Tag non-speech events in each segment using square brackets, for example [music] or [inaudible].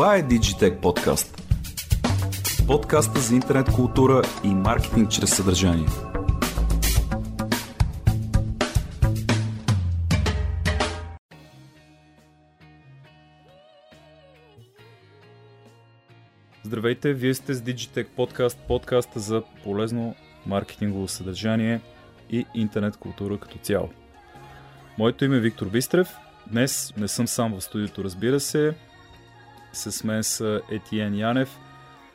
Това е Digitech Podcast. Подкаста за интернет култура и маркетинг чрез съдържание. Здравейте, вие сте с Digitech Podcast, подкаста за полезно маркетингово съдържание и интернет култура като цяло. Моето име е Виктор Бистрев. Днес не съм сам в студиото, разбира се. С мен са Етиен Янев,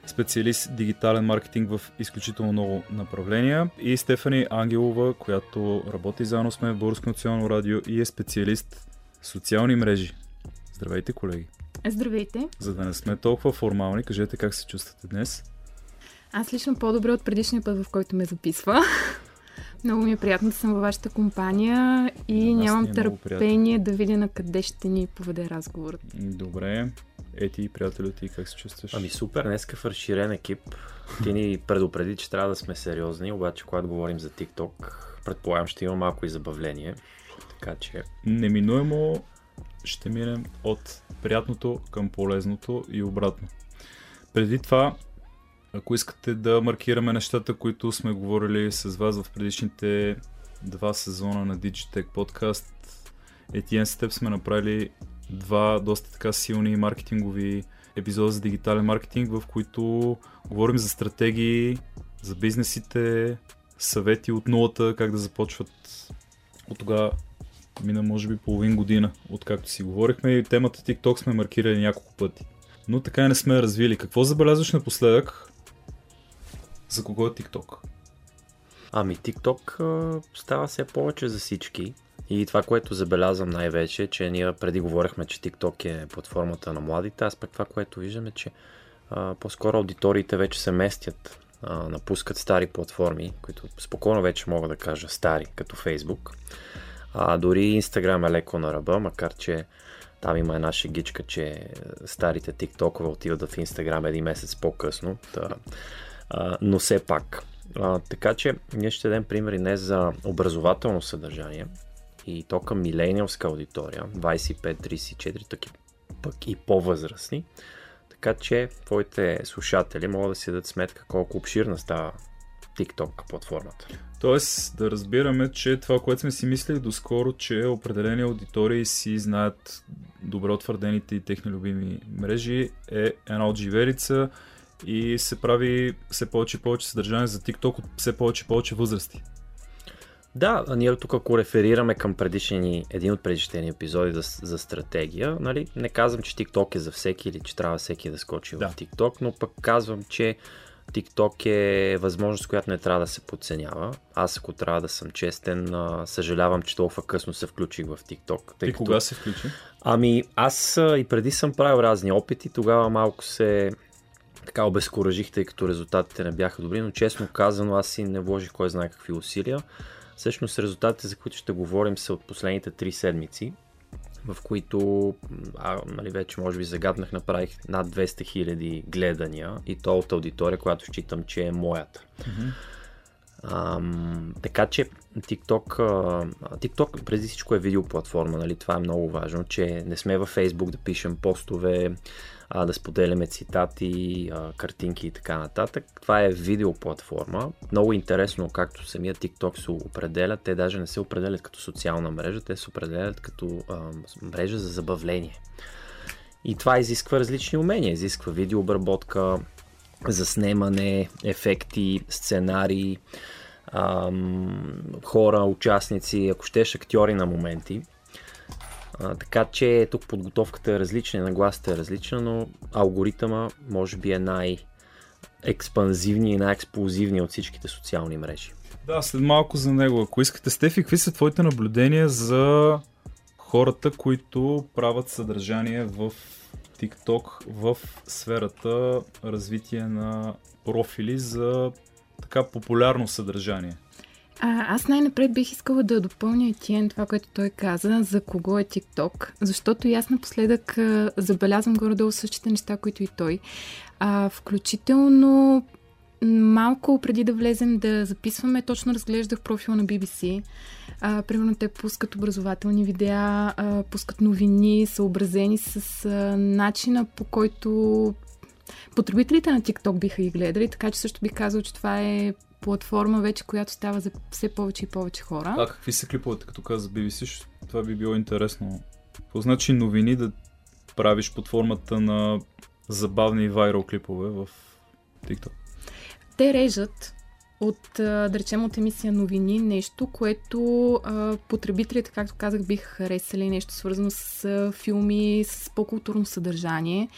специалист дигитален маркетинг в изключително много направления и Стефани Ангелова, която работи заедно с мен в Българско национално радио и е специалист социални мрежи. Здравейте, колеги! Здравейте! За да не сме толкова формални, кажете как се чувствате днес. Аз лично по-добре от предишния път, в който ме записва. Много ми е приятно да съм във вашата компания и нямам е търпение да видя на къде ще ни поведе разговорът. Добре. Ети, приятелю, ти как се чувстваш? Ами супер, днеска в разширен екип. Ти ни предупреди, че трябва да сме сериозни, обаче когато говорим за TikTok, предполагам ще има малко и забавление. Така че Неминуемо ще минем от приятното към полезното и обратно. Преди това, ако искате да маркираме нещата, които сме говорили с вас в предишните два сезона на Digitech Podcast, Етиен с сме направили два доста така силни маркетингови епизода за дигитален маркетинг, в които говорим за стратегии, за бизнесите, съвети от нулата, как да започват от тогава мина може би половин година, откакто си говорихме и темата TikTok сме маркирали няколко пъти. Но така и не сме развили. Какво забелязваш напоследък? За кого е TikTok? Ами TikTok а, става все повече за всички. И това, което забелязвам най-вече, че ние преди говорихме, че TikTok е платформата на младите, аз пък това, което виждаме, че а, по-скоро аудиториите вече се местят, а, напускат стари платформи, които спокойно вече мога да кажа стари, като Facebook. А, дори Instagram е леко на ръба, макар че там има една шегичка, че старите TikTok отиват в Instagram един месец по-късно. Та, но все пак. А, така че ние ще дадем примери не за образователно съдържание и то към милениалска аудитория, 25-34, таки пък и по-възрастни. Така че твоите слушатели могат да си дадат сметка колко обширна става TikTok платформата. Тоест да разбираме, че това, което сме си мислили доскоро, че определени аудитории си знаят добре утвърдените и техни любими мрежи, е една от живерица и се прави все повече и повече съдържание за TikTok от все повече и повече възрасти. Да, ние тук ако реферираме към предишни, един от предишните ни епизоди за, за стратегия, нали, не казвам, че TikTok е за всеки или че трябва всеки да скочи Да. в TikTok, но пък казвам, че TikTok е възможност, която не трябва да се подценява. Аз, ако трябва да съм честен, съжалявам, че толкова късно се включих в TikTok. Тъй И кога се включи? Ами, аз и преди съм правил разни опити, тогава малко се така обезкуражих, тъй като резултатите не бяха добри, но честно казано аз си не вложих кой знае какви усилия. Всъщност резултатите, за които ще говорим, са от последните три седмици, в които, а, нали, вече може би загаднах, направих над 200 хиляди гледания и то от аудитория, която считам, че е моята. Ам, така че TikTok, а, TikTok преди всичко е видеоплатформа, нали? това е много важно, че не сме във Facebook да пишем постове, а, да споделяме цитати, а, картинки и така нататък. Това е видеоплатформа. Много интересно, както самия TikTok се определя, те даже не се определят като социална мрежа, те се определят като а, мрежа за забавление. И това изисква различни умения. Изисква видеообработка, заснемане, ефекти, сценарии, ам, хора, участници, ако щеш актьори на моменти. А, така че тук подготовката е различна, нагласата е различна, но алгоритъма може би е най- експанзивния и най-експлозивния от всичките социални мрежи. Да, след малко за него. Ако искате, Стефи, какви са твоите наблюдения за хората, които правят съдържание в TikTok в сферата развитие на профили за така популярно съдържание? А, аз най-напред бих искала да допълня Етиен това, което той каза, за кого е TikTok, защото и аз напоследък а, забелязвам горе-долу същите неща, които и той. А, включително малко преди да влезем да записваме, точно разглеждах профила на BBC А, примерно те пускат образователни видеа, а, пускат новини, съобразени с а, начина по който потребителите на TikTok биха ги гледали, така че също бих казал, че това е платформа вече, която става за все повече и повече хора. А какви са клиповете, като каза BBC? Това би било интересно. Какво значи новини да правиш под формата на забавни вайрал клипове в TikTok? Те режат от, да речем, от емисия новини, нещо, което а, потребителите, както казах, биха харесали, нещо свързано с а, филми, с по-културно съдържание.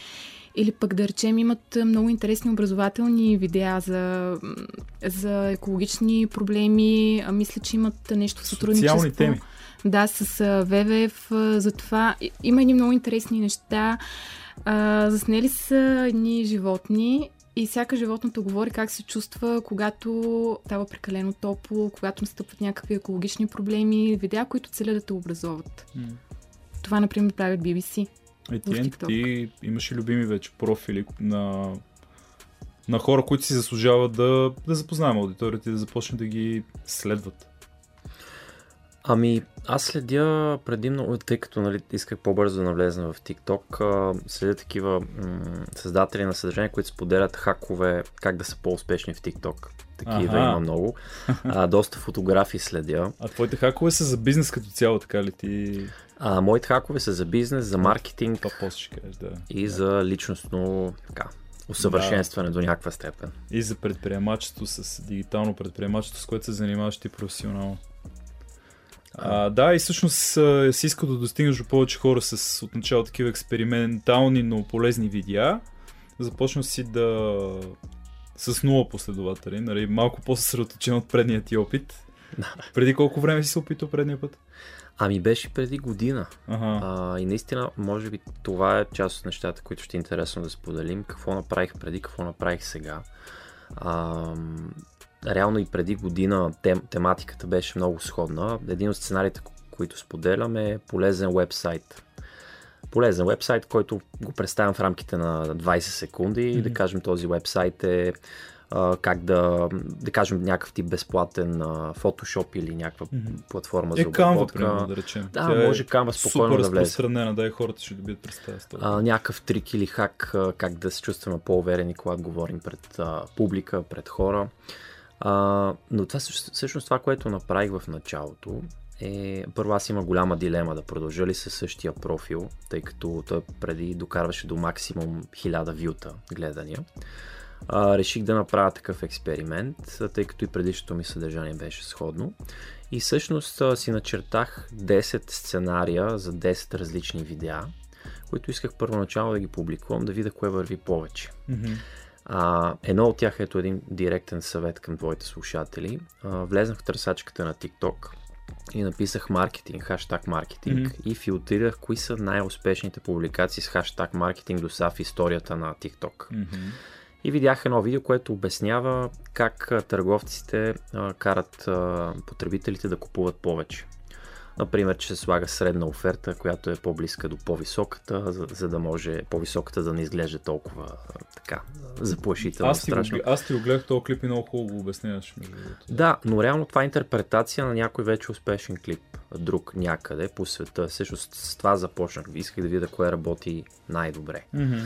Или пък да речем имат много интересни образователни видеа за, за екологични проблеми. Мисля, че имат нещо в сътрудничество. Социални теми. Да, с ВВФ. За това има едни много интересни неща. Заснели са едни животни и всяка животното говори как се чувства, когато става прекалено топло, когато настъпват някакви екологични проблеми, видеа, които целят да те образоват. Mm. Това, например, правят BBC. Е, ти, имаш ли любими вече профили на, на хора, които си заслужават да, да запознаем аудиторията и да започнат да ги следват? Ами, аз следя предимно, тъй като нали, исках по-бързо да навлезна в TikTok, следя такива м- създатели на съдържание, които споделят хакове, как да са по-успешни в TikTok. Такива ага. има много. А, доста фотографии следя. А твоите хакове са за бизнес като цяло, така ли ти? А, моите хакове са за бизнес, за маркетинг Това ще кажеш, да. и за личностно така, усъвършенстване да. до някаква степен. И за предприемачество с дигитално предприемачество, с което се занимаваш ти професионално. А, да, и всъщност си иска да достигнеш до повече хора с отначало такива експериментални, но полезни видеа. Започна си да с нула последователи, нали, малко по-съсредоточен от предния ти опит. Преди колко време си се опитал предния път? Ами беше преди година. Ага. А, и наистина, може би това е част от нещата, които ще е интересно да споделим. Какво направих преди, какво направих сега. А, реално и преди година тем, тематиката беше много сходна. Един от сценариите, които споделям е полезен вебсайт. Полезен вебсайт, който го представям в рамките на 20 секунди mm-hmm. да кажем този вебсайт е а, как да, да кажем някакъв тип безплатен а, Photoshop или някаква mm-hmm. платформа е, за обработка. Canva, да речем. Да, Тя може Canva спокойно супер да влезе. разпространена, да и хората ще добият представа. А, някакъв трик или хак, а, как да се чувстваме по-уверени, когато говорим пред а, публика, пред хора. А, но това всъщност това, което направих в началото е, първо аз има голяма дилема да продължа ли със същия профил, тъй като той преди докарваше до максимум 1000 вюта гледания. А, реших да направя такъв експеримент, тъй като и предишното ми съдържание беше сходно. И всъщност си начертах 10 сценария за 10 различни видеа, които исках първоначално да ги публикувам, да видя кое върви повече. Mm-hmm. А, едно от тях, ето един директен съвет към твоите слушатели. А, влезнах в търсачката на TikTok и написах маркетинг, хаштаг маркетинг mm-hmm. и филтрирах кои са най-успешните публикации с хаштаг маркетинг до са в историята на TikTok. Mm-hmm. И видях едно видео, което обяснява как търговците карат потребителите да купуват повече. Например, че се слага средна оферта, която е по-близка до по-високата, за, за да може по-високата да не изглежда толкова така заплашително. Аз ти, го, аз ти го гледах този клип и много хубаво обясняваш. Да, но реално това е интерпретация на някой вече успешен клип. Друг някъде по света. Също с това започнах. Исках да видя кое работи най-добре. Mm-hmm.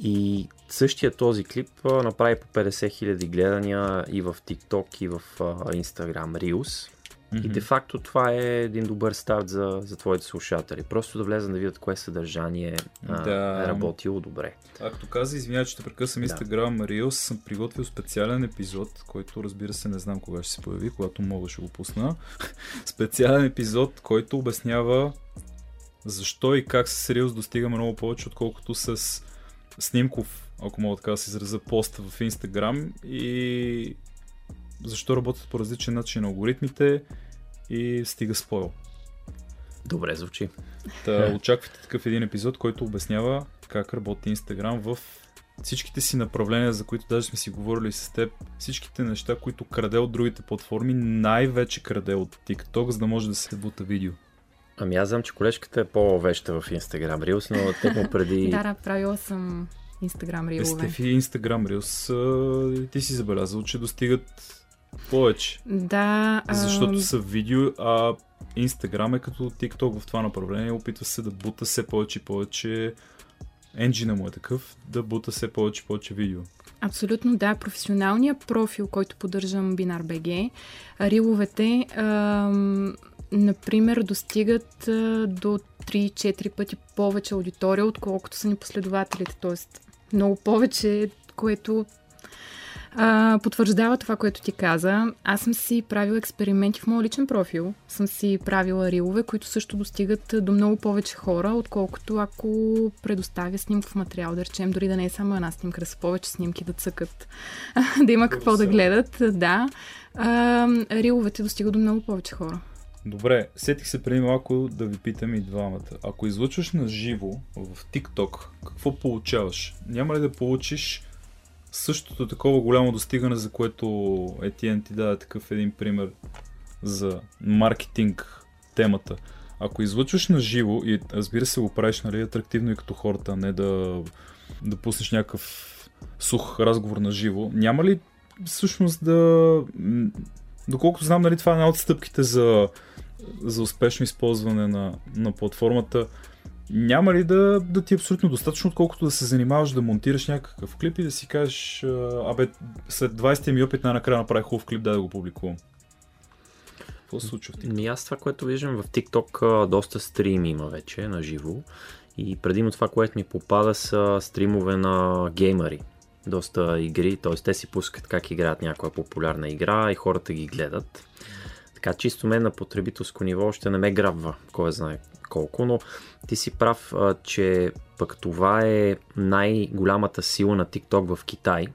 И същия този клип направи по 50 000 гледания и в TikTok, и в Instagram Reels. Mm-hmm. И де-факто това е един добър старт за, за твоите слушатели. Просто да влезат да видят кое съдържание да. е работило добре. А като каза, извинявай, че те прекъсвам да. Instagram Reels, съм приготвил специален епизод, който разбира се не знам кога ще се появи, когато мога ще го пусна. [laughs] специален епизод, който обяснява защо и как с Reels достигаме много повече, отколкото с снимков, ако мога така да се изразя, пост в Instagram и защо работят по различен начин алгоритмите и стига спойл. Добре звучи. Та, [laughs] очаквайте такъв един епизод, който обяснява как работи Инстаграм в всичките си направления, за които даже сме си говорили с теб, всичките неща, които краде от другите платформи, най-вече краде от TikTok, за да може да се бута видео. Ами аз знам, че колежката е по-веща в Instagram Reels, но тъкмо преди... [laughs] да, да, правила съм Instagram Reels. Стефи Instagram Reels, ти си забелязал, че достигат Повече. Да. Защото са видео, а Инстаграм е като TikTok в това направление. Опитва се да бута все повече и повече енджина му е такъв, да бута все повече и повече видео. Абсолютно да. Професионалният профил, който поддържам BinarBG, риловете, ам, например, достигат до 3-4 пъти повече аудитория, отколкото са ни последователите. Тоест, много повече, което а, потвърждава това, което ти каза. Аз съм си правила експерименти в моят личен профил. Съм си правила рилове, които също достигат до много повече хора, отколкото ако предоставя снимков материал, да речем, дори да не е само една снимка, да са повече снимки да цъкат, [laughs] да има какво да гледат. Да. А, риловете достигат до много повече хора. Добре, сетих се преди малко да ви питам и двамата. Ако излъчваш на живо в TikTok, какво получаваш? Няма ли да получиш същото такова голямо достигане, за което Етиен ти даде такъв един пример за маркетинг темата. Ако излъчваш на живо и разбира се го правиш нали, атрактивно и като хората, а не да, да пуснеш някакъв сух разговор на живо, няма ли всъщност да... Доколкото знам, нали, това е една от стъпките за, за успешно използване на, на платформата, няма ли да, да ти е абсолютно достатъчно, отколкото да се занимаваш да монтираш някакъв клип и да си кажеш, абе, след 20-ти ми опит най-накрая направих хубав клип, да, да го публикувам. Какво се случва в TikTok? Ми аз това, което виждам в TikTok, доста стрими има вече на живо. И предимно това, което ми попада са стримове на геймери. Доста игри, т.е. те си пускат как играят някоя популярна игра и хората ги гледат. Така чисто мен на потребителско ниво още не ме грабва, кой знае колко, но ти си прав, че пък това е най-голямата сила на TikTok в Китай,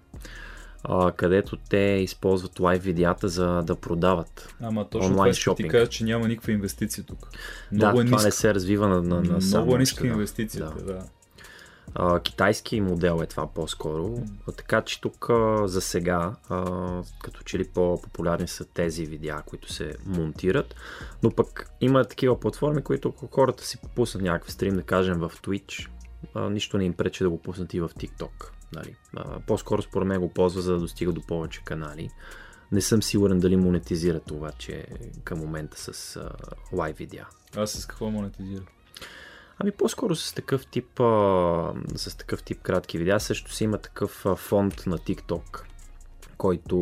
където те използват лайв видеята за да продават. Ама точно онлайн това ти кажа, че няма никаква инвестиция тук. Много да, е това ниска. не се развива на, на, на Много е ниска инвестицията, да. да. А, китайски модел е това по-скоро. Mm. Така че тук а, за сега, а, като че ли по-популярни са тези видеа, които се монтират. Но пък има такива платформи, които ако хората си пуснат някакъв стрим, да кажем в Twitch, а, нищо не им пречи да го пуснат и в TikTok. Нали? А, по-скоро според мен го ползва, за да достига до повече канали. Не съм сигурен дали монетизира това, че към момента с а, лайв видеа. А с какво монетизира? Ами по-скоро с такъв тип, а, с такъв тип кратки видеа. Също си има такъв а, фонд на TikTok, който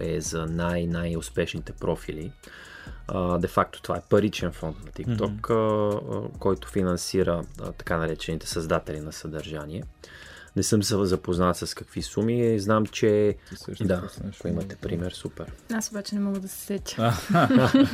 е за най-най-успешните профили. де факто това е паричен фонд на TikTok, mm-hmm. а, който финансира а, така наречените създатели на съдържание. Не съм се запознат с какви суми. Знам, че... Да, ако имате пример, супер. Аз обаче не мога да се сетя. [laughs]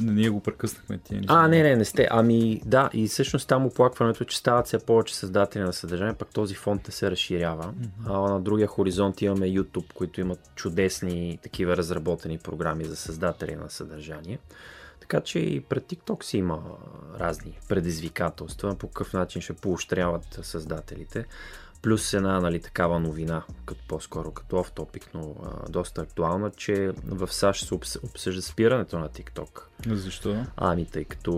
Ние го прекъснахме тия неща. А, не, не, не сте. Ами да, и всъщност там оплакването, че стават все повече създатели на съдържание, пък този фонд не се разширява. Mm-hmm. А на другия хоризонт имаме YouTube, които имат чудесни такива разработени програми за създатели на съдържание. Така че и пред TikTok си има разни предизвикателства, по какъв начин ще поощряват създателите. Плюс една нали, такава новина, като по-скоро като оф топик, но а, доста актуална, че в САЩ се обсъжда спирането на TikTok. Защо? Ами, тъй като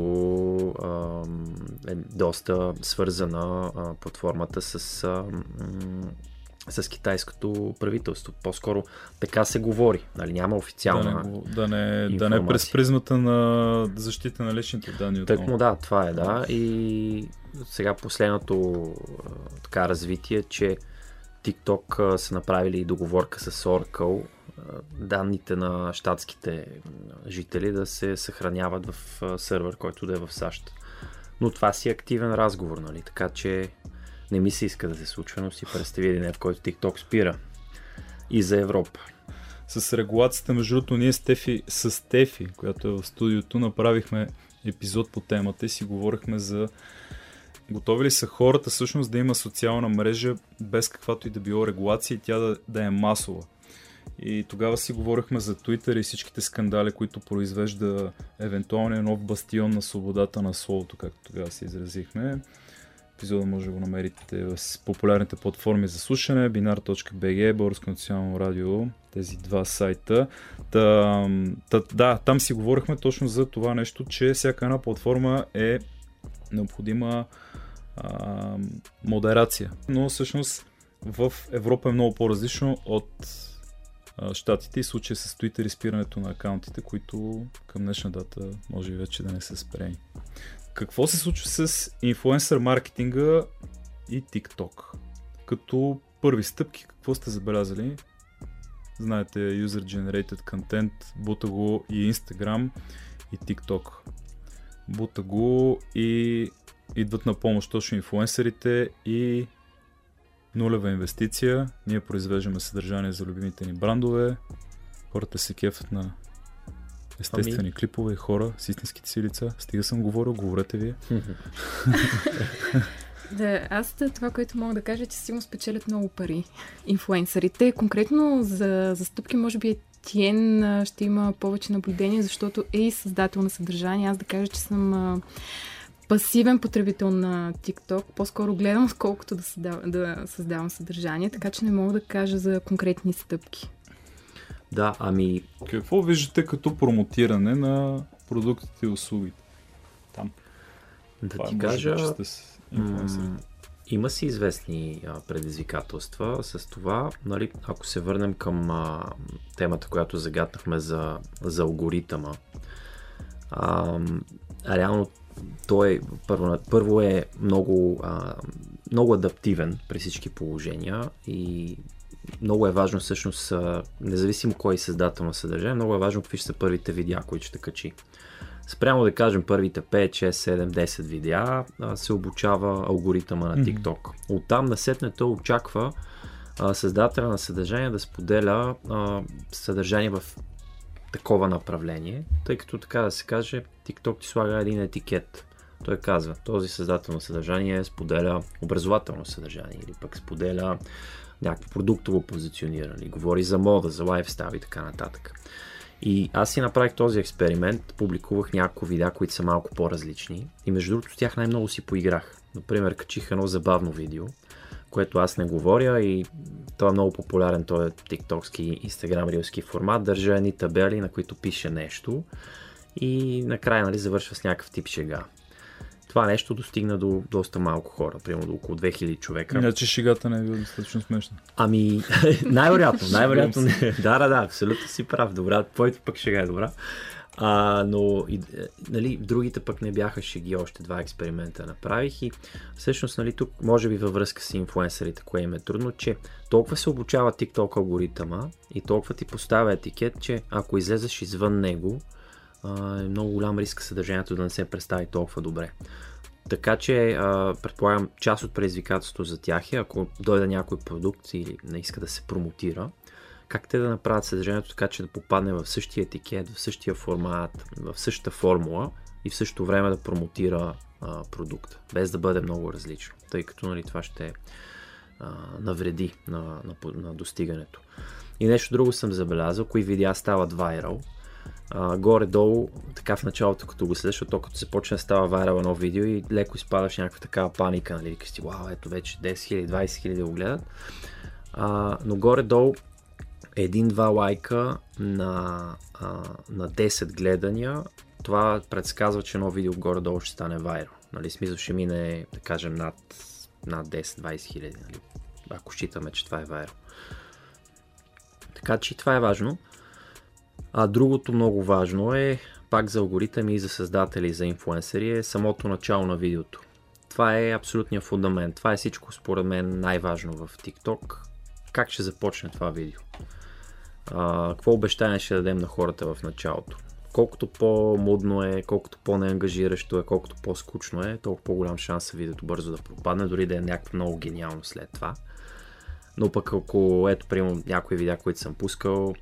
а, е доста свързана а, платформата с а, с китайското правителство. По-скоро така се говори. Нали, няма официална. Да не, да не, да не през призмата на защита на личните данни. Так му да, това е, да. И сега последното така развитие, че TikTok са направили договорка с Oracle данните на щатските жители да се съхраняват в сървър, който да е в САЩ. Но това си е активен разговор, нали? Така че не ми се иска да се случва, но си представи един в който TikTok спира. И за Европа. С регулацията, между другото, ние с Тефи, с Тефи, която е в студиото, направихме епизод по темата и си говорихме за готови ли са хората всъщност да има социална мрежа без каквато и да било регулация и тя да, да е масова. И тогава си говорихме за Twitter и всичките скандали, които произвежда евентуалния нов бастион на свободата на словото, както тогава се изразихме. Епизода може да го намерите в популярните платформи за слушане, binar.bg, Българско национално радио, тези два сайта. Та, та, да, там си говорихме точно за това нещо, че всяка една платформа е необходима а, модерация. Но всъщност в Европа е много по-различно от щатите и случая с Twitter и спирането на акаунтите, които към днешна дата може и вече да не са спрени. Какво се случва с инфлуенсър маркетинга и TikTok? Като първи стъпки, какво сте забелязали? Знаете, User Generated Content, бута го и Instagram и TikTok. Бута го и идват на помощ точно инфлуенсърите и нулева инвестиция. Ние произвеждаме съдържание за любимите ни брандове. Хората се кефят на естествени ами... клипове и хора с истинските си лица. Стига съм говорил, говорете вие. [laughs] Да, аз това, което мога да кажа, е, че сигурно спечелят много пари инфлуенсърите. Конкретно за застъпки, може би Етиен ще има повече наблюдение, защото е и създател на съдържание. Аз да кажа, че съм пасивен потребител на TikTok. По-скоро гледам, отколкото да, създав... да създавам съдържание, така че не мога да кажа за конкретни стъпки. Да, ами... Какво виждате като промотиране на продуктите и услугите? Там. Да Това ти е, кажа... Да м- има си известни а, предизвикателства с това. Нали, ако се върнем към а, темата, която загатнахме за, за алгоритъма, а, реално той първо, първо е много, а, много адаптивен при всички положения и много е важно всъщност, независимо кой е създател на съдържание, много е важно какви ще са първите видеа, които ще качи. Спрямо да кажем първите 5, 6, 7, 10 видеа се обучава алгоритъма на TikTok. Mm-hmm. Оттам насетне той очаква създателя на съдържание да споделя а, съдържание в такова направление, тъй като така да се каже, TikTok ти слага един етикет. Той казва, този създател на съдържание споделя образователно съдържание или пък споделя някакво продуктово позициониране, говори за мода, за лайфстайл и така нататък. И аз си направих този експеримент, публикувах няколко видеа, които са малко по-различни и между другото с тях най-много си поиграх. Например, качих едно забавно видео, което аз не говоря и то е много популярен, той е тиктокски, инстаграм, рилски формат, държа едни табели, на които пише нещо и накрая нали, завършва с някакъв тип шега. Това нещо достигна до доста малко хора, примерно до около 2000 човека. Иначе шегата не е била достатъчно смешна. Ами, [laughs] най-вероятно, най-вероятно да, да, да, абсолютно си прав. Добра, твоето пък шега е добра. А, но и, нали, другите пък не бяха шеги, още два експеримента направих и всъщност нали, тук може би във връзка с инфлуенсърите, кое им е трудно, че толкова се обучава TikTok алгоритъма и толкова ти поставя етикет, че ако излезеш извън него, е много голям риск съдържанието да не се представи толкова добре. Така че, предполагам, част от предизвикателството за тях е, ако дойде някой продукт или не иска да се промотира, как те да направят съдържанието така, че да попадне в същия етикет, в същия формат, в същата формула и в същото време да промотира а, продукта, без да бъде много различно, тъй като нали, това ще а, навреди на, на, на достигането. И нещо друго съм забелязал, кои видеа стават вайрал, а, горе-долу, така в началото, като го следиш, защото като се почне става вайрал едно видео и леко изпадаш някаква такава паника, нали, викаш си, вау, ето вече 10 000, 20 000 го гледат. А, но горе-долу един-два лайка на, а, на 10 гледания, това предсказва, че едно видео горе-долу ще стане вайрал. Нали, смисъл ще мине, да кажем, над, над 10-20 хиляди, нали, ако считаме, че това е вайрал. Така че това е важно. А другото много важно е, пак за алгоритъми и за създатели, за инфуенсери, е самото начало на видеото. Това е абсолютният фундамент. Това е всичко според мен най-важно в TikTok. Как ще започне това видео? А, какво обещание ще дадем на хората в началото? Колкото по-мудно е, колкото по-неангажиращо е, колкото по-скучно е, толкова по-голям шанс е видеото бързо да пропадне, дори да е някакво много гениално след това. Но пък ако, ето, примерно, някои видеа, които съм пускал,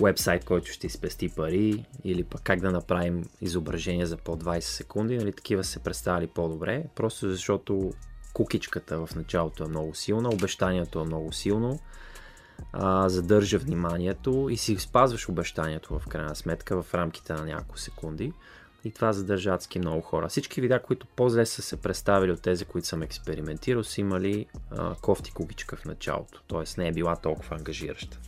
вебсайт, който ще изпести пари или пък как да направим изображение за по 20 секунди, нали, такива се представили по-добре, просто защото кукичката в началото е много силна, обещанието е много силно, а, задържа вниманието и си спазваш обещанието в крайна сметка в рамките на няколко секунди. И това задържа адски много хора. Всички видеа, които по-зле са се представили от тези, които съм експериментирал, са имали а, кофти кукичка в началото. Т.е. не е била толкова ангажираща.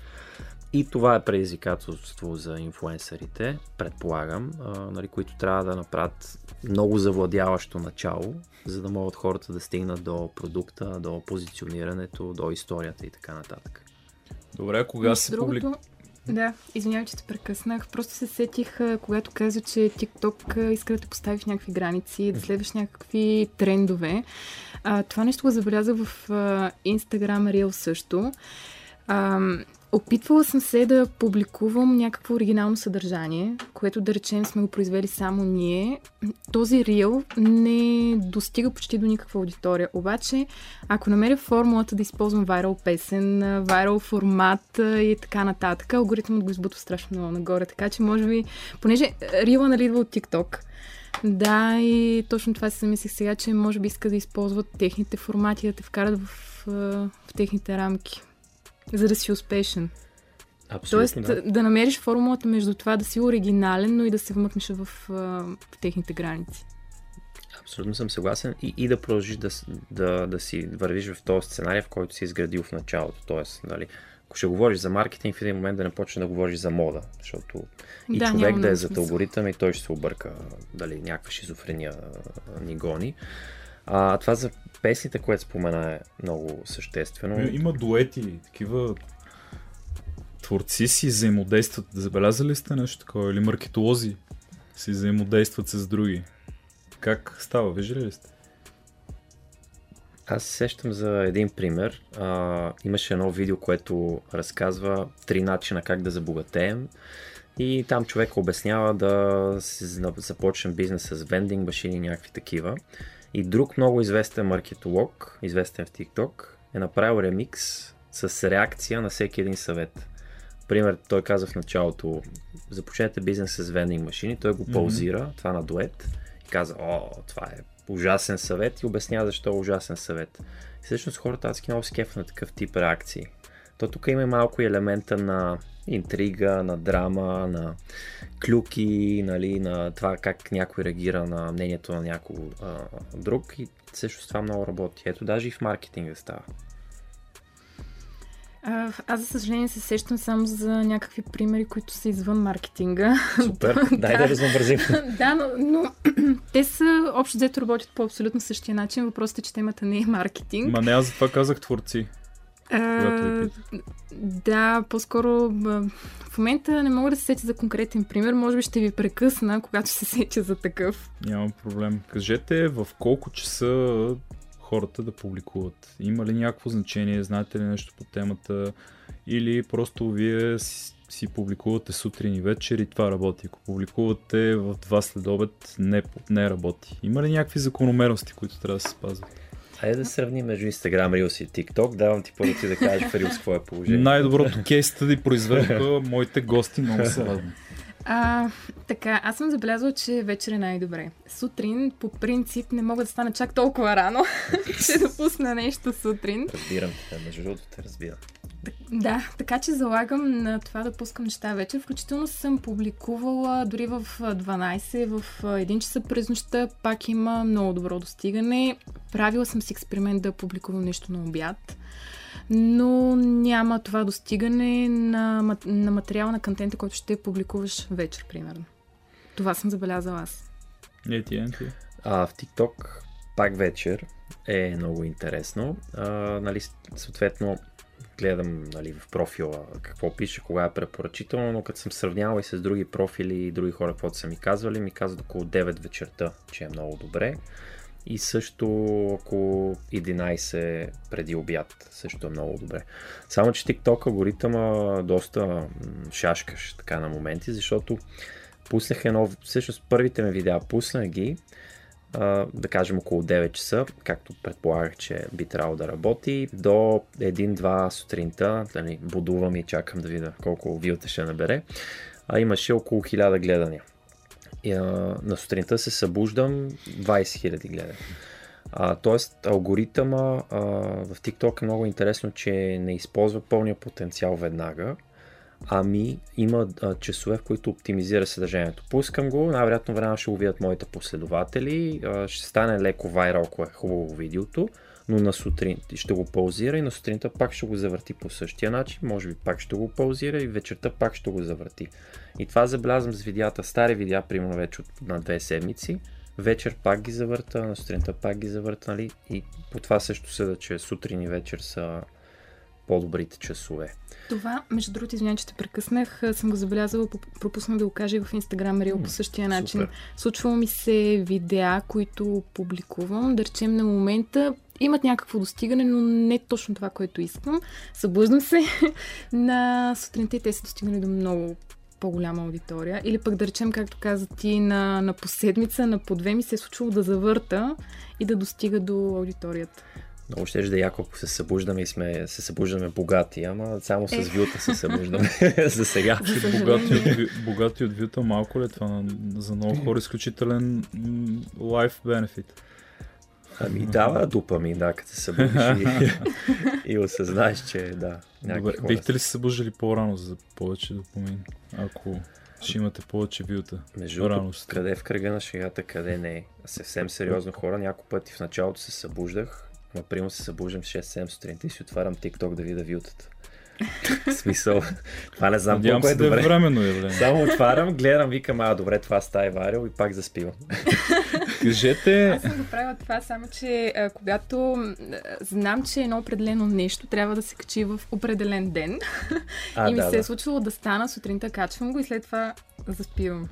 И това е предизвикателство за инфуенсърите, предполагам, а, нали, които трябва да направят много завладяващо начало, за да могат хората да стигнат до продукта, до позиционирането, до историята и така нататък. Добре, кога се публикува? Да, извинявай, че те прекъснах. Просто се сетих, когато каза, че TikTok иска да те постави в някакви граници, да следваш някакви трендове. А, това нещо го забеляза в а, Instagram Reel също. А, Опитвала съм се да публикувам някакво оригинално съдържание, което да речем сме го произвели само ние. Този рил не достига почти до никаква аудитория. Обаче, ако намеря формулата да използвам вайрал песен, вайрал формат и така нататък, алгоритмът го избутва страшно много нагоре. Така че, може би, понеже рила нали идва от TikTok, да, и точно това си замислих сега, че може би иска да използват техните формати, да те вкарат в, в техните рамки за да си успешен. Абсолютно, Тоест да. да намериш формулата между това да си оригинален, но и да се вмъкнеш в, в техните граници. Абсолютно съм съгласен и, и да продължиш да, да, да си вървиш в този сценарий, в който си изградил в началото. Тоест, нали, ако ще говориш за маркетинг, в един момент да не почнеш да говориш за мода, защото и да, човек да е зад алгоритъм и той ще се обърка, дали някаква шизофрения ни гони. А, това за песните, което спомена е много съществено. Е, има дуети, такива творци си взаимодействат. Забелязали сте нещо такова? Или маркетолози си взаимодействат с други? Как става? Виждали ли сте? Аз се сещам за един пример. А, имаше едно видео, което разказва три начина как да забогатеем. И там човек обяснява да започнем бизнес с вендинг машини някакви такива. И друг много известен маркетолог, известен в TikTok, е направил ремикс с реакция на всеки един съвет. Пример, той каза в началото, започнете бизнес с вендинг машини, той го mm-hmm. паузира, това на дует, и каза, о, това е ужасен съвет и обяснява защо е ужасен съвет. И всъщност хората адски много скеф на такъв тип реакции. То тук има малко елемента на интрига, на драма, на клюки, нали, на това как някой реагира на мнението на някой а, друг и също това много работи. Ето даже и в маркетинга става. Аз, за съжаление, се сещам само за някакви примери, които са извън маркетинга. Супер, [laughs] дай да разнообразим. [laughs] да, но, но [clears throat] те са общо взето работят по абсолютно същия начин. Въпросът е, че темата не е маркетинг. Ма не, аз за това казах творци. А, да, по-скоро в момента не мога да се сетя за конкретен пример. Може би ще ви прекъсна, когато се сетя за такъв. Няма проблем. Кажете в колко часа хората да публикуват. Има ли някакво значение? Знаете ли нещо по темата? Или просто вие си, си публикувате сутрин и вечер и това работи. Ако публикувате в два следобед, не, не работи. Има ли някакви закономерности, които трябва да се спазват? Хайде да сравним между Instagram, Reels и TikTok. Давам ти първо ти да кажеш в Reels какво е положение. Най-доброто кейс да произведоха моите гости. Много се радвам. А, така, аз съм забелязала, че вечер е най-добре. Сутрин, по принцип, не мога да стана чак толкова рано, [laughs] че да пусна нещо сутрин. Разбирам те, между другото те разбирам. Да, така че залагам на това да пускам неща вечер. Включително съм публикувала дори в 12, в 1 часа през нощта. Пак има много добро достигане. Правила съм си експеримент да публикувам нещо на обяд но няма това достигане на, на материала на контента, който ще публикуваш вечер, примерно. Това съм забелязала аз. Не ти, е, А, в TikTok пак вечер е много интересно. А, нали, съответно, гледам нали, в профила какво пише, кога е препоръчително, но като съм сравнявал и с други профили и други хора, каквото са ми казвали, ми казват около 9 вечерта, че е много добре и също около 11 преди обяд. Също е много добре. Само, че TikTok алгоритъма доста шашкаш така на моменти, защото пуснах едно, всъщност първите ми видеа пуснах ги, да кажем около 9 часа, както предполагах, че би трябвало да работи, до 1-2 сутринта, нали, будувам и чакам да видя колко вилта ще набере, а имаше около 1000 гледания. На сутринта се събуждам 20 000 гледания. А, тоест, алгоритъма а, в TikTok е много интересно, че не използва пълния потенциал веднага, ами има а, часове, в които оптимизира съдържанието. Пускам го, най-вероятно време ще го видят моите последователи, а, ще стане леко вайрал, ако е хубаво видеото, но на сутрин ще го паузира и на сутринта пак ще го завърти по същия начин, може би пак ще го паузира и вечерта пак ще го завърти. И това забелязвам с видеята, стари видеа, примерно вече от на две седмици, вечер пак ги завърта, на сутринта пак ги завърта, нали? И по това също съда, че сутрин и вечер са по-добрите часове. Това, между другото, извинявай, че те прекъснах, съм го забелязала, пропуснах да го кажа и в Instagram Reel по същия начин. Супер. Случва ми се видеа, които публикувам, да речем на момента имат някакво достигане, но не точно това, което искам. Събуждам се [laughs] на сутринта и те са достигнали до много по-голяма аудитория. Или пък да речем, както каза ти, на, на поседмица, на по две ми се е случило да завърта и да достига до аудиторията. Много ще да е яко, ако се събуждаме и сме, се събуждаме богати, ама само с е. вюта се събуждаме [laughs] [laughs] за сега. богати, от, богати от вюта малко ли е това? За много хора изключителен лайф бенефит. Ами дава допамин, да, като се събудиш и, [laughs] и осъзнаеш, че да. Добре, хора... бихте ли се събуждали по-рано за повече допамин, ако ще имате повече вилта? Между рано къде е в кръга на шегата, къде не е. Съвсем сериозно хора, няколко пъти в началото се събуждах, например се събуждам в 6-7 сутринта и си отварям TikTok да видя вилтата. В смисъл, [laughs] това не знам колко е добре. Да е временно явление. Само отварям, гледам, викам, а добре, това става варил и пак заспивам. [laughs] Кажете... Аз съм го правила това, само че а, когато а, знам, че едно определено нещо трябва да се качи в определен ден а, [laughs] и ми да, се е случвало да стана сутринта, качвам го и след това заспивам.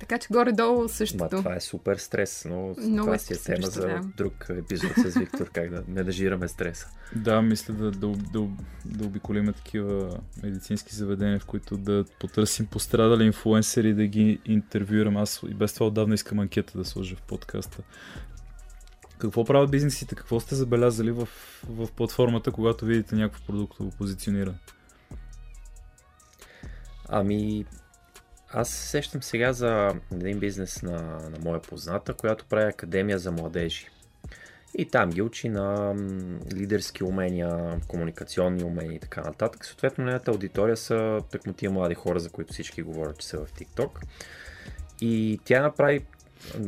Така че горе-долу същото. Ма, това е супер стрес, но Много това е си е тема също, за да. друг епизод с Виктор, как да менажираме стреса. Да, мисля да, да, да, да обиколиме такива медицински заведения, в които да потърсим пострадали инфуенсери да ги интервюирам. Аз и без това отдавна искам анкета да сложа в подкаста. Какво правят бизнесите? Какво сте забелязали в, в платформата, когато видите някакво продуктово позициониране? Ами, аз сещам сега за един бизнес на, на моя позната, която прави академия за младежи. И там ги учи на лидерски умения, комуникационни умения и така нататък. Съответно, нейната аудитория са тъкмо тия млади хора, за които всички говорят, че са в TikTok. И тя направи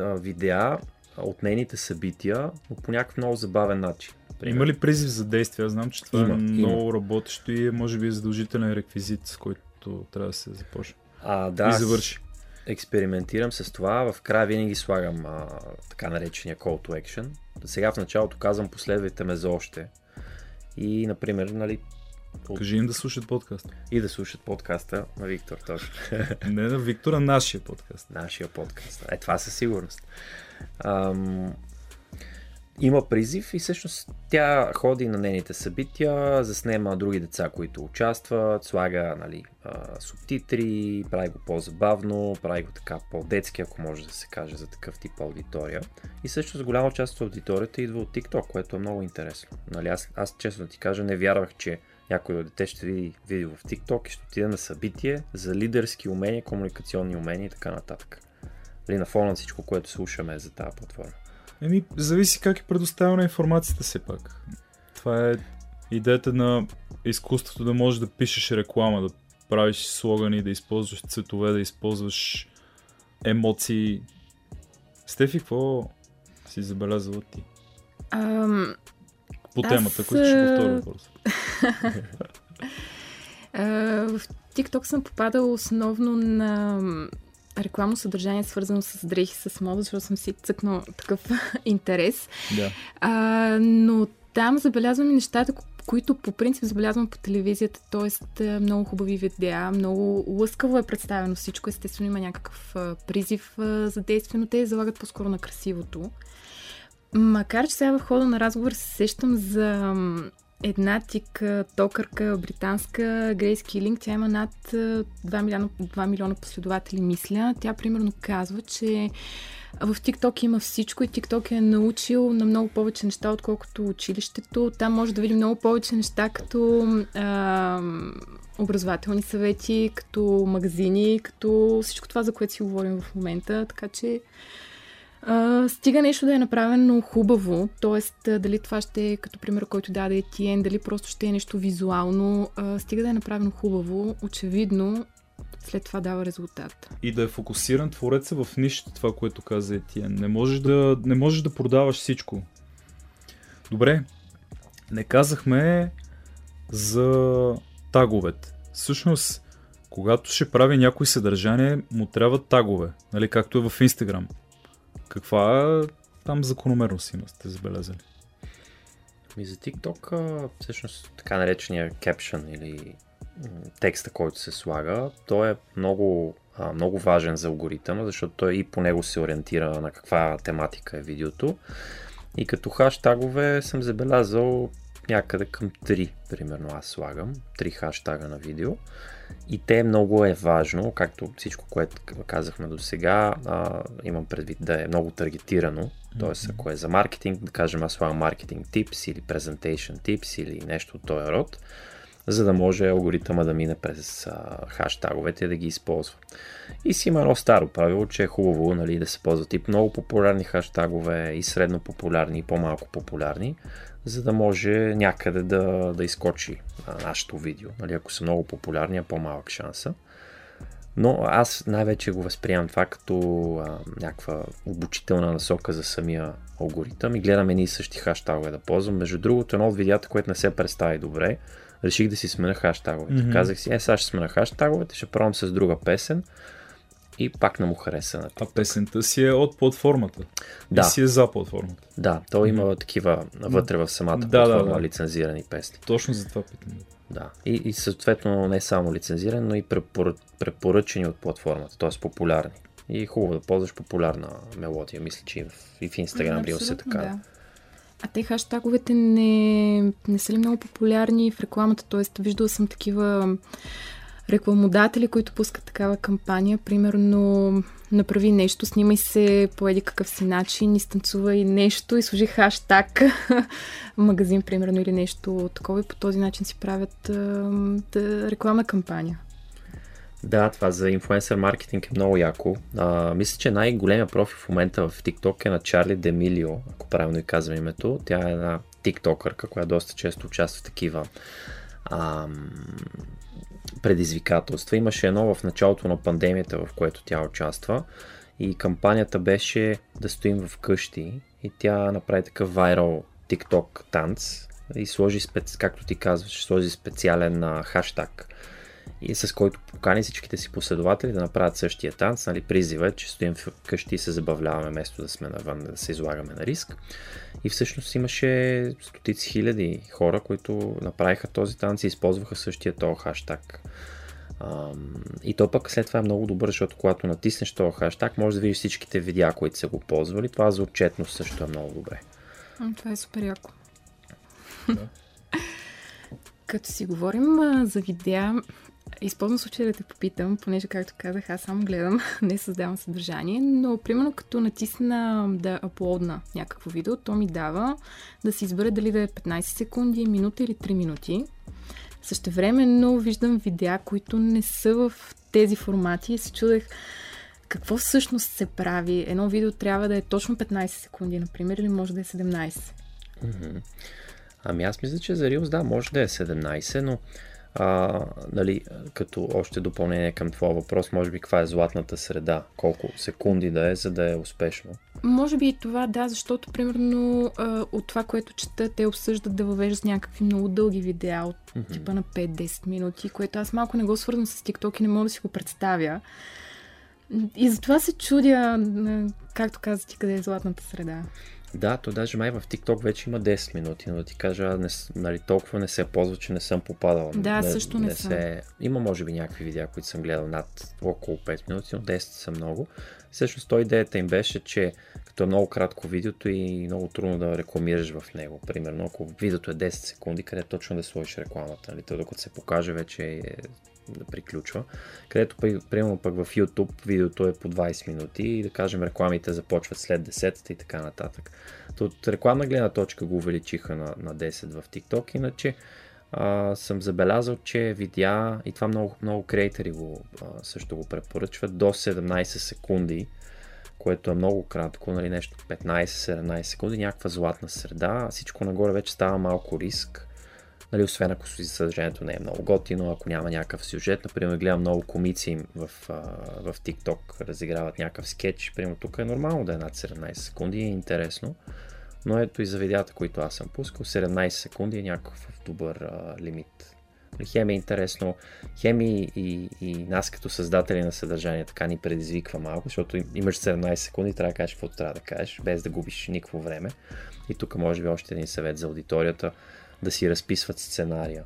видеа от нейните събития, но по някакъв много забавен начин. Пример. Има ли призив за действие? Аз знам, че това има, е много има. работещо и е, може би, задължителен реквизит, с който трябва да се започне. А, да, и завърши. Експериментирам с това. В края винаги слагам а, така наречения call to action. Сега в началото казвам последвайте ме за още. И, например, нали, Кажи им да слушат подкаст. И да слушат подкаста на Виктор, точно. [laughs] Не на Виктора, нашия подкаст. Нашия подкаст. Е, това със сигурност. Ам, има призив и всъщност тя ходи на нейните събития, заснема други деца, които участват, слага нали, субтитри, прави го по-забавно, прави го така по-детски, ако може да се каже за такъв тип аудитория. И също с голяма част от аудиторията идва от TikTok, което е много интересно. Нали, аз, аз честно ти кажа, не вярвах, че някой дете ще види видео в TikTok и ще отиде на събитие за лидерски умения, комуникационни умения и така нататък. Нали, на фона на всичко, което слушаме за тази платформа. Еми, зависи как е предоставена информацията все пак. Това е идеята на изкуството да можеш да пишеш реклама, да правиш слогани, да използваш цветове, да използваш емоции. Стефи, какво си забелязала ти? Ам... По темата, аз... която ще повторя въпрос. [laughs] в TikTok съм попадала основно на рекламно съдържание, свързано с дрехи, с мода, защото съм си цъкнал такъв [laughs] интерес. Да. А, но там забелязвам и нещата, които по принцип забелязвам по телевизията, т.е. много хубави видеа, много лъскаво е представено всичко. Естествено има някакъв призив за действие, но те залагат по-скоро на красивото. Макар, че сега в хода на разговор се сещам за една тик токърка, британска, Грейс Килинг. Тя има над 2 милиона, 2 милиона последователи, мисля. Тя примерно казва, че в TikTok има всичко и TikTok е научил на много повече неща, отколкото училището. Там може да видим много повече неща, като а, образователни съвети, като магазини, като всичко това, за което си говорим в момента. Така че а, стига нещо да е направено хубаво, т.е. дали това ще е като пример, който даде Етиен, дали просто ще е нещо визуално, а, стига да е направено хубаво, очевидно след това дава резултат. И да е фокусиран твореца в нищото, това, което каза Етиен. Не можеш да, не можеш да продаваш всичко. Добре, не казахме за таговете. Всъщност, когато ще прави някой съдържание, му трябва тагове, нали, както е в Instagram. Каква там закономерност има, сте забелязали? Ми за TikTok, всъщност така наречения caption или текста, който се слага, той е много, много важен за алгоритъма, защото той и по него се ориентира на каква тематика е видеото. И като хаштагове съм забелязал някъде към 3, примерно аз слагам, 3 хаштага на видео. И те много е важно, както всичко, което казахме до сега, имам предвид да е много таргетирано. Тоест, ако е за маркетинг, да кажем аз слагам маркетинг типс или presentation tips или нещо от този род, за да може алгоритъма да мине през а, хаштаговете и да ги използва. И си има едно старо правило, че е хубаво нали, да се ползват и много популярни хаштагове, и средно популярни, и по-малко популярни, за да може някъде да, да изкочи а, нашето видео. Нали, ако са много популярни, е по-малък шанса. Но аз най-вече го възприемам това като а, някаква обучителна насока за самия алгоритъм и гледам едни и същи хаштагове да ползвам. Между другото, едно от видеята, което не се представи добре, реших да си смена хаштаговете. Mm-hmm. Казах си, е, сега ще смена хаштаговете, ще пробвам с друга песен и пак не му хареса на А песента си е от платформата. Да. И си е за платформата. Да, то има mm-hmm. такива вътре в самата Да, платформа да, да. лицензирани песни. Точно за това питам. Да. И, и съответно не само лицензирани, но и препоръ... препоръчени от платформата, т.е. популярни. И е хубаво да ползваш популярна мелодия. Мисля, че и в, и в Instagram Reels е така. Да. А те хаштаговете не, не са ли много популярни в рекламата? Тоест, виждала съм такива рекламодатели, които пускат такава кампания. Примерно, направи нещо, снимай се по еди какъв си начин, изтанцувай нещо и служи хаштаг [laughs] магазин, примерно, или нещо такова. И по този начин си правят да, рекламна кампания. Да, това за инфлуенсър маркетинг е много яко. А, мисля, че най-големия профил в момента в TikTok е на Чарли Демилио, ако правилно и казвам името. Тя е една тиктокърка, която доста често участва в такива ам, предизвикателства. Имаше едно в началото на пандемията, в което тя участва и кампанията беше да стоим в къщи и тя направи такъв вайрал TikTok танц и сложи, специ... както ти казваш, сложи специален а, хаштаг и с който покани всичките си последователи да направят същия танц. Нали, призива е, че стоим вкъщи и се забавляваме, вместо да сме навън, да се излагаме на риск. И всъщност имаше стотици хиляди хора, които направиха този танц и използваха същия този хаштаг. И то пък след това е много добър, защото когато натиснеш този хаштаг, може да видиш всичките видеа, които са го ползвали. Това за отчетност също е много добре. Това е супер яко. Да. [laughs] Като си говорим а, за видеа, използвам случая да те попитам, понеже, както казах, аз само гледам, [laughs] не създавам съдържание, но примерно като натисна да аплодна някакво видео, то ми дава да си избера дали да е 15 секунди, минута или 3 минути. Същевременно виждам видеа, които не са в тези формати и се чудех какво всъщност се прави. Едно видео трябва да е точно 15 секунди, например, или може да е 17. Мгм. Ами аз мисля, че за Reels да, може да е 17, но а, нали, като още допълнение към твоя въпрос, може би каква е златната среда, колко секунди да е, за да е успешно. Може би и това, да, защото примерно от това, което чета, те обсъждат да въвеждат някакви много дълги видеа от Мгм. типа на 5-10 минути, което аз малко не го свързвам с TikTok и не мога да си го представя. И затова се чудя, както каза ти, къде е златната среда. Да, то даже май в TikTok вече има 10 минути, но да ти кажа, не, нали, толкова не се ползва, че не съм попадал. Да, също не съм. се... Има може би някакви видеа, които съм гледал над около 5 минути, но 10 са много. Всъщност той идеята им беше, че като е много кратко видеото и много трудно да рекламираш в него. Примерно, ако видеото е 10 секунди, къде точно да сложиш рекламата. Нали? То, докато се покаже, вече е да приключва. Където, примерно пък в YouTube видеото е по 20 минути и да кажем рекламите започват след 10 и така нататък. То от рекламна гледна точка го увеличиха на, на 10 в TikTok, иначе а, съм забелязал, че видеа, и това много, много креатори го, а, също го препоръчват, до 17 секунди, което е много кратко, нали, нещо 15-17 секунди, някаква златна среда, всичко нагоре вече става малко риск, нали, освен ако съдържанието не е много готино, ако няма някакъв сюжет, например, гледам много комици в, в TikTok, разиграват някакъв скетч, примерно тук е нормално да е над 17 секунди, е интересно, но ето и за видеята, които аз съм пускал, 17 секунди е някакъв добър а, лимит, Хем е интересно, хем и, и, и нас като създатели на съдържание така ни предизвиква малко, защото имаш 17 секунди трябва да кажеш каквото трябва да кажеш, без да губиш никакво време. И тук може би още един съвет за аудиторията, да си разписват сценария.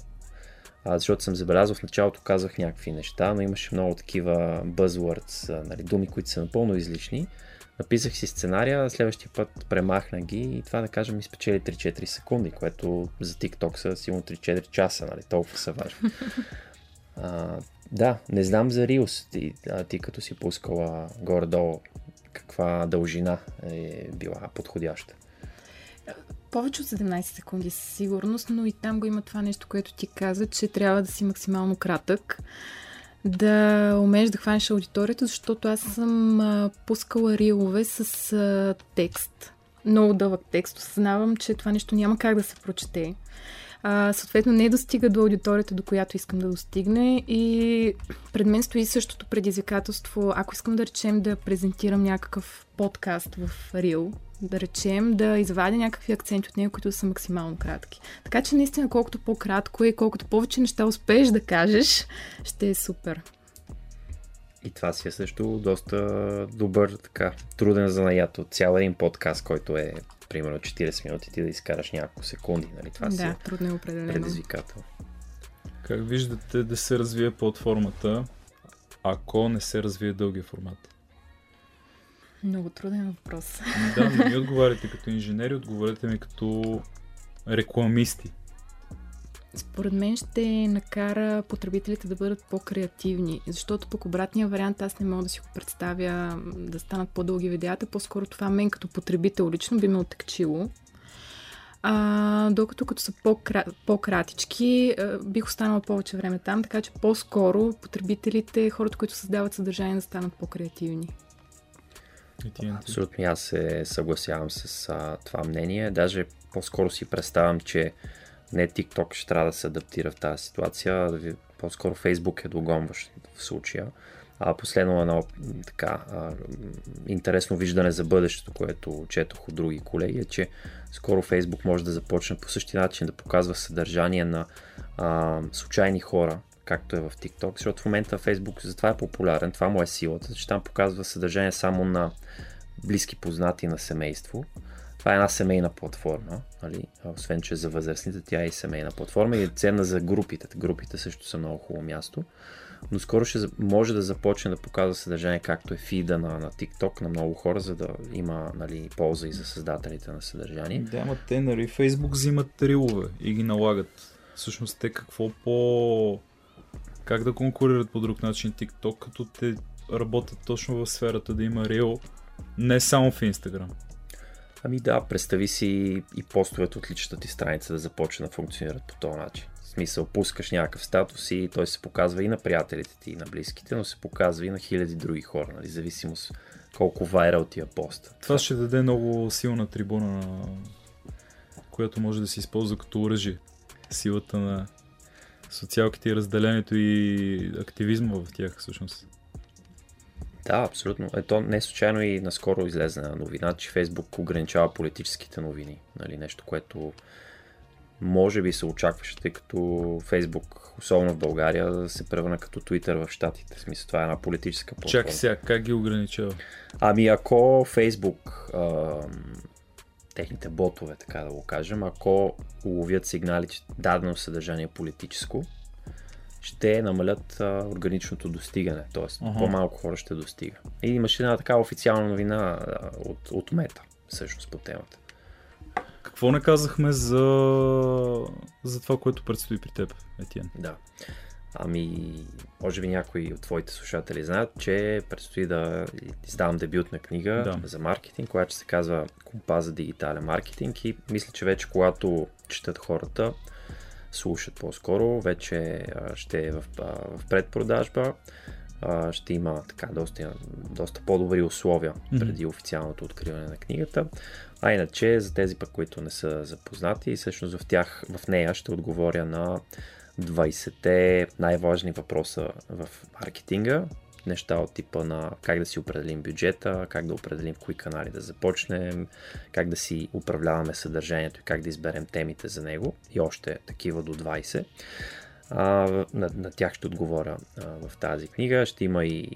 А, защото съм забелязал в началото казах някакви неща, но имаше много такива buzzwords, нали, думи, които са напълно излишни Написах си сценария, следващия път премахна ги и това да кажем ми спечели 3-4 секунди, което за TikTok са сигурно 3-4 часа, нали? толкова са важни. [laughs] А, да, не знам за Reels, ти, а, ти като си пускала горе-долу, каква дължина е била подходяща? Повече от 17 секунди със сигурност, но и там го има това нещо, което ти каза, че трябва да си максимално кратък да умееш да хванеш аудиторията, защото аз съм а, пускала рилове с а, текст. Много дълъг текст. Осъзнавам, че това нещо няма как да се прочете. А, съответно, не достига до аудиторията, до която искам да достигне. И пред мен стои същото предизвикателство. Ако искам да речем да презентирам някакъв подкаст в Рил, да речем, да извадя някакви акценти от него, които са максимално кратки. Така че наистина, колкото по-кратко и колкото повече неща успееш да кажеш, ще е супер. И това си е също доста добър, така, труден за наято. Цял един подкаст, който е примерно 40 минути, ти да изкараш няколко секунди. Нали? Това да, си е трудно е определено. предизвикател. Как виждате да се развие платформата, ако не се развие дългия формат? Много труден въпрос. Да, не ми отговаряте като инженери, отговаряте ми като рекламисти. Според мен ще накара потребителите да бъдат по-креативни, защото по обратния вариант аз не мога да си го представя да станат по-дълги видеята, по-скоро това мен като потребител лично би ме отекчило. А, докато като са по-кратички, бих останала повече време там, така че по-скоро потребителите, хората, които създават съдържание, да станат по-креативни. Абсолютно аз се съгласявам с а, това мнение. Даже по-скоро си представям, че не TikTok ще трябва да се адаптира в тази ситуация, по-скоро Facebook е догонващ в случая. А последно едно така а, интересно виждане за бъдещето, което четох от други колеги, е, че скоро Facebook може да започне по същия начин да показва съдържание на а, случайни хора, както е в TikTok, защото в момента Facebook затова е популярен, това му е силата, че там показва съдържание само на близки познати на семейство. Това е една семейна платформа, нали? освен че за възрастните тя е и семейна платформа и е ценна за групите. Групите също са много хубаво място. Но скоро ще може да започне да показва съдържание както е фида на, на TikTok на много хора, за да има нали, полза и за създателите на съдържание. Да, ама те нали Facebook взимат рилове и ги налагат. Всъщност те какво по... Как да конкурират по друг начин TikTok, като те работят точно в сферата да има рил, не само в Instagram. Ами да, представи си и постовете от личната ти страница да започне да функционират по този начин. В смисъл, пускаш някакъв статус и той се показва и на приятелите ти, и на близките, но се показва и на хиляди други хора, нали, зависимост колко вайрал ти е пост. Това ще даде много силна трибуна, която може да се използва като оръжие. Силата на социалките и разделението и активизма в тях всъщност. Да, абсолютно. Ето не случайно и наскоро излезе на новина, че Фейсбук ограничава политическите новини. Нали, нещо, което може би се очакваше, тъй като Фейсбук, особено в България, се превърна като Twitter в Штатите. В смисъл, това е една политическа платформа. Чакай сега, как ги ограничава? Ами ако Фейсбук, техните ботове, така да го кажем, ако уловят сигнали, че дадено съдържание е политическо, ще намалят а, органичното достигане, т.е. Uh-huh. по-малко хора ще достига. И имаше една такава официална новина а, от, от Мета, всъщност по темата. Какво не казахме за, за това, което предстои при теб, Етиен? Да. Ами, може би някои от твоите слушатели знаят, че предстои да издавам дебютна книга да. за маркетинг, която се казва Компас за дигитален маркетинг и мисля, че вече когато четат хората, слушат по-скоро. Вече ще е в, в предпродажба. Ще има така доста, доста по-добри условия преди официалното откриване на книгата. А иначе, за тези пък, които не са запознати, всъщност в тях, в нея ще отговоря на 20-те най-важни въпроса в маркетинга, неща от типа на как да си определим бюджета, как да определим в кои канали да започнем, как да си управляваме съдържанието и как да изберем темите за него и още такива до 20. А, на, на тях ще отговоря а, в тази книга. Ще има и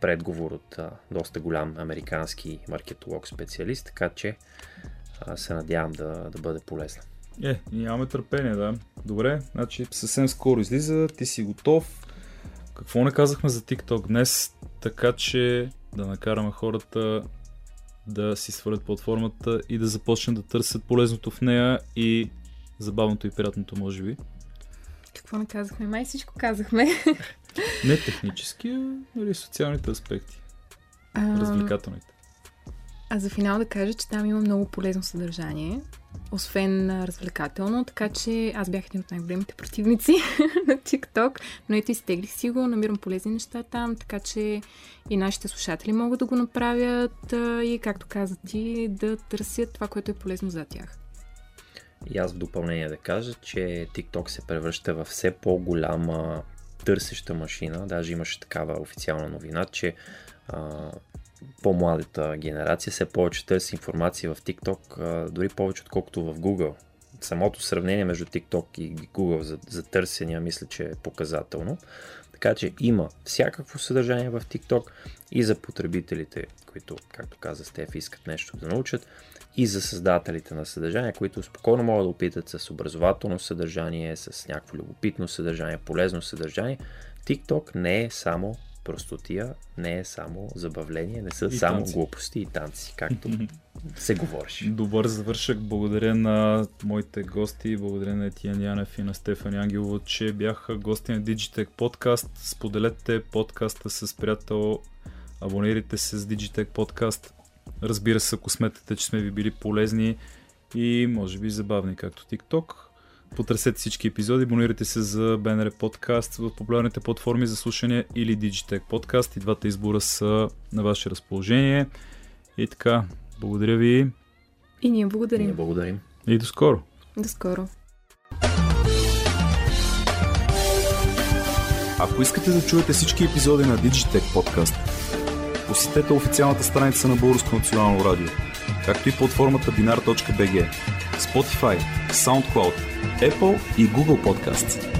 предговор от а, доста голям американски маркетолог специалист, така че а, се надявам да, да бъде полезна. Е, нямаме търпение, да. Добре, значи съвсем скоро излиза, ти си готов. Какво не казахме за TikTok днес, така че да накараме хората да си свалят платформата и да започнат да търсят полезното в нея и забавното и приятното, може би. Какво не казахме? Май всичко казахме. [laughs] Не технически, а нали, социалните аспекти. А, Развлекателните. А за финал да кажа, че там има много полезно съдържание, освен развлекателно, така че аз бях един от най-големите противници [laughs] на TikTok, но ето изтеглих си го, намирам полезни неща там, така че и нашите слушатели могат да го направят и, както каза ти, да търсят това, което е полезно за тях. И аз в допълнение да кажа, че TikTok се превръща в все по-голяма търсеща машина. Даже имаше такава официална новина, че а, по-младата генерация все повече търси информация в TikTok, дори повече отколкото в Google. Самото сравнение между TikTok и Google за, за търсения мисля, че е показателно. Така че има всякакво съдържание в TikTok и за потребителите, които, както каза Стеф, искат нещо да научат, и за създателите на съдържание, които спокойно могат да опитат с образователно съдържание, с някакво любопитно съдържание, полезно съдържание. TikTok не е само простотия, не е само забавление, не са И само танци. глупости и танци, както [laughs] се говориш. Добър завършък. Благодаря на моите гости, благодаря на Етиян Янев и на Стефан Ангелово, че бяха гости на Digitech подкаст. Споделете подкаста с приятел, абонирайте се с Digitech подкаст. Разбира се, ако сметате, че сме ви били полезни и може би забавни, както TikTok. Потърсете всички епизоди, абонирайте се за BNR подкаст в популярните платформи за слушане или Digitech подкаст. И двата избора са на ваше разположение. И така, благодаря ви И ние Ние благодарим. благодарим. и до скоро! До скоро. Ако искате да чуете всички епизоди на Digitech подкаст, посетете официалната страница на Българско национално радио, както и платформата binar.bg, Spotify, SoundCloud, Apple и Google Podcasts.